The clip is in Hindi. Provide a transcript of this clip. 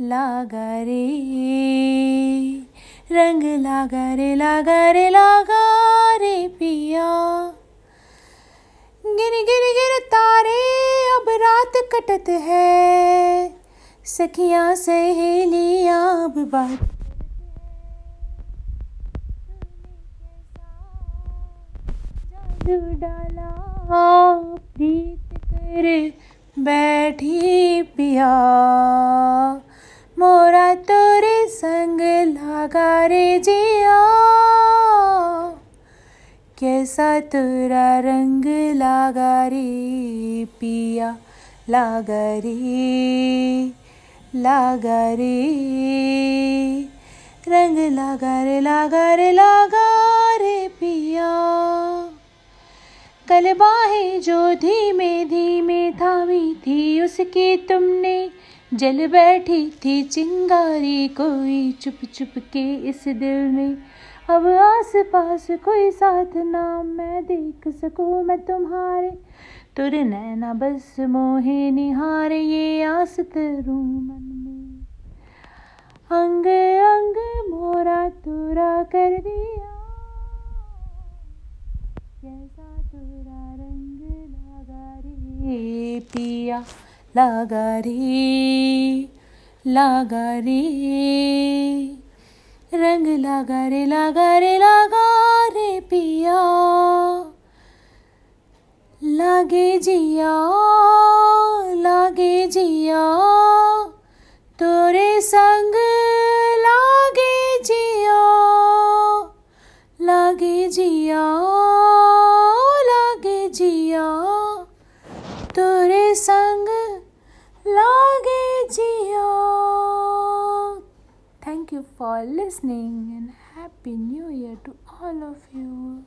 लागा रे रंग लागा रे लागा रे लागा रे पिया। गिर गिर गिर तारे, अब रात कटत है। सखियाँ सहेलियाँ अब बात डाला, प्रीत कर बैठी पिया। कैसा तेरा रंग लागा रे पिया लागा रे लागा रे रंग लागा रे लागा रे लागा रे पिया। कल बाहें जो धीमे धीमे थामी थी, उसकी तुमने जल बैठी थी, चिंगारी कोई चुप चुप के इस दिल में। अब आस पास कोई साथ ना मैं देख सकूँ मैं तुम्हारे। तुर नैना बस मोहे निहारे, ये आस तरू मन में। अंग अंग मोरा तुरा कर दिया। कैसा तुरा रंग लगा रे पिया, लगा रे लगा रे। रंग लगा रे लगा रे लगा रे पिया। लागे जिया लागे जिया। तोरे संग लागे जिया लागे जिया लागे जिया। तोरे संग for listening and Happy New Year to all of you.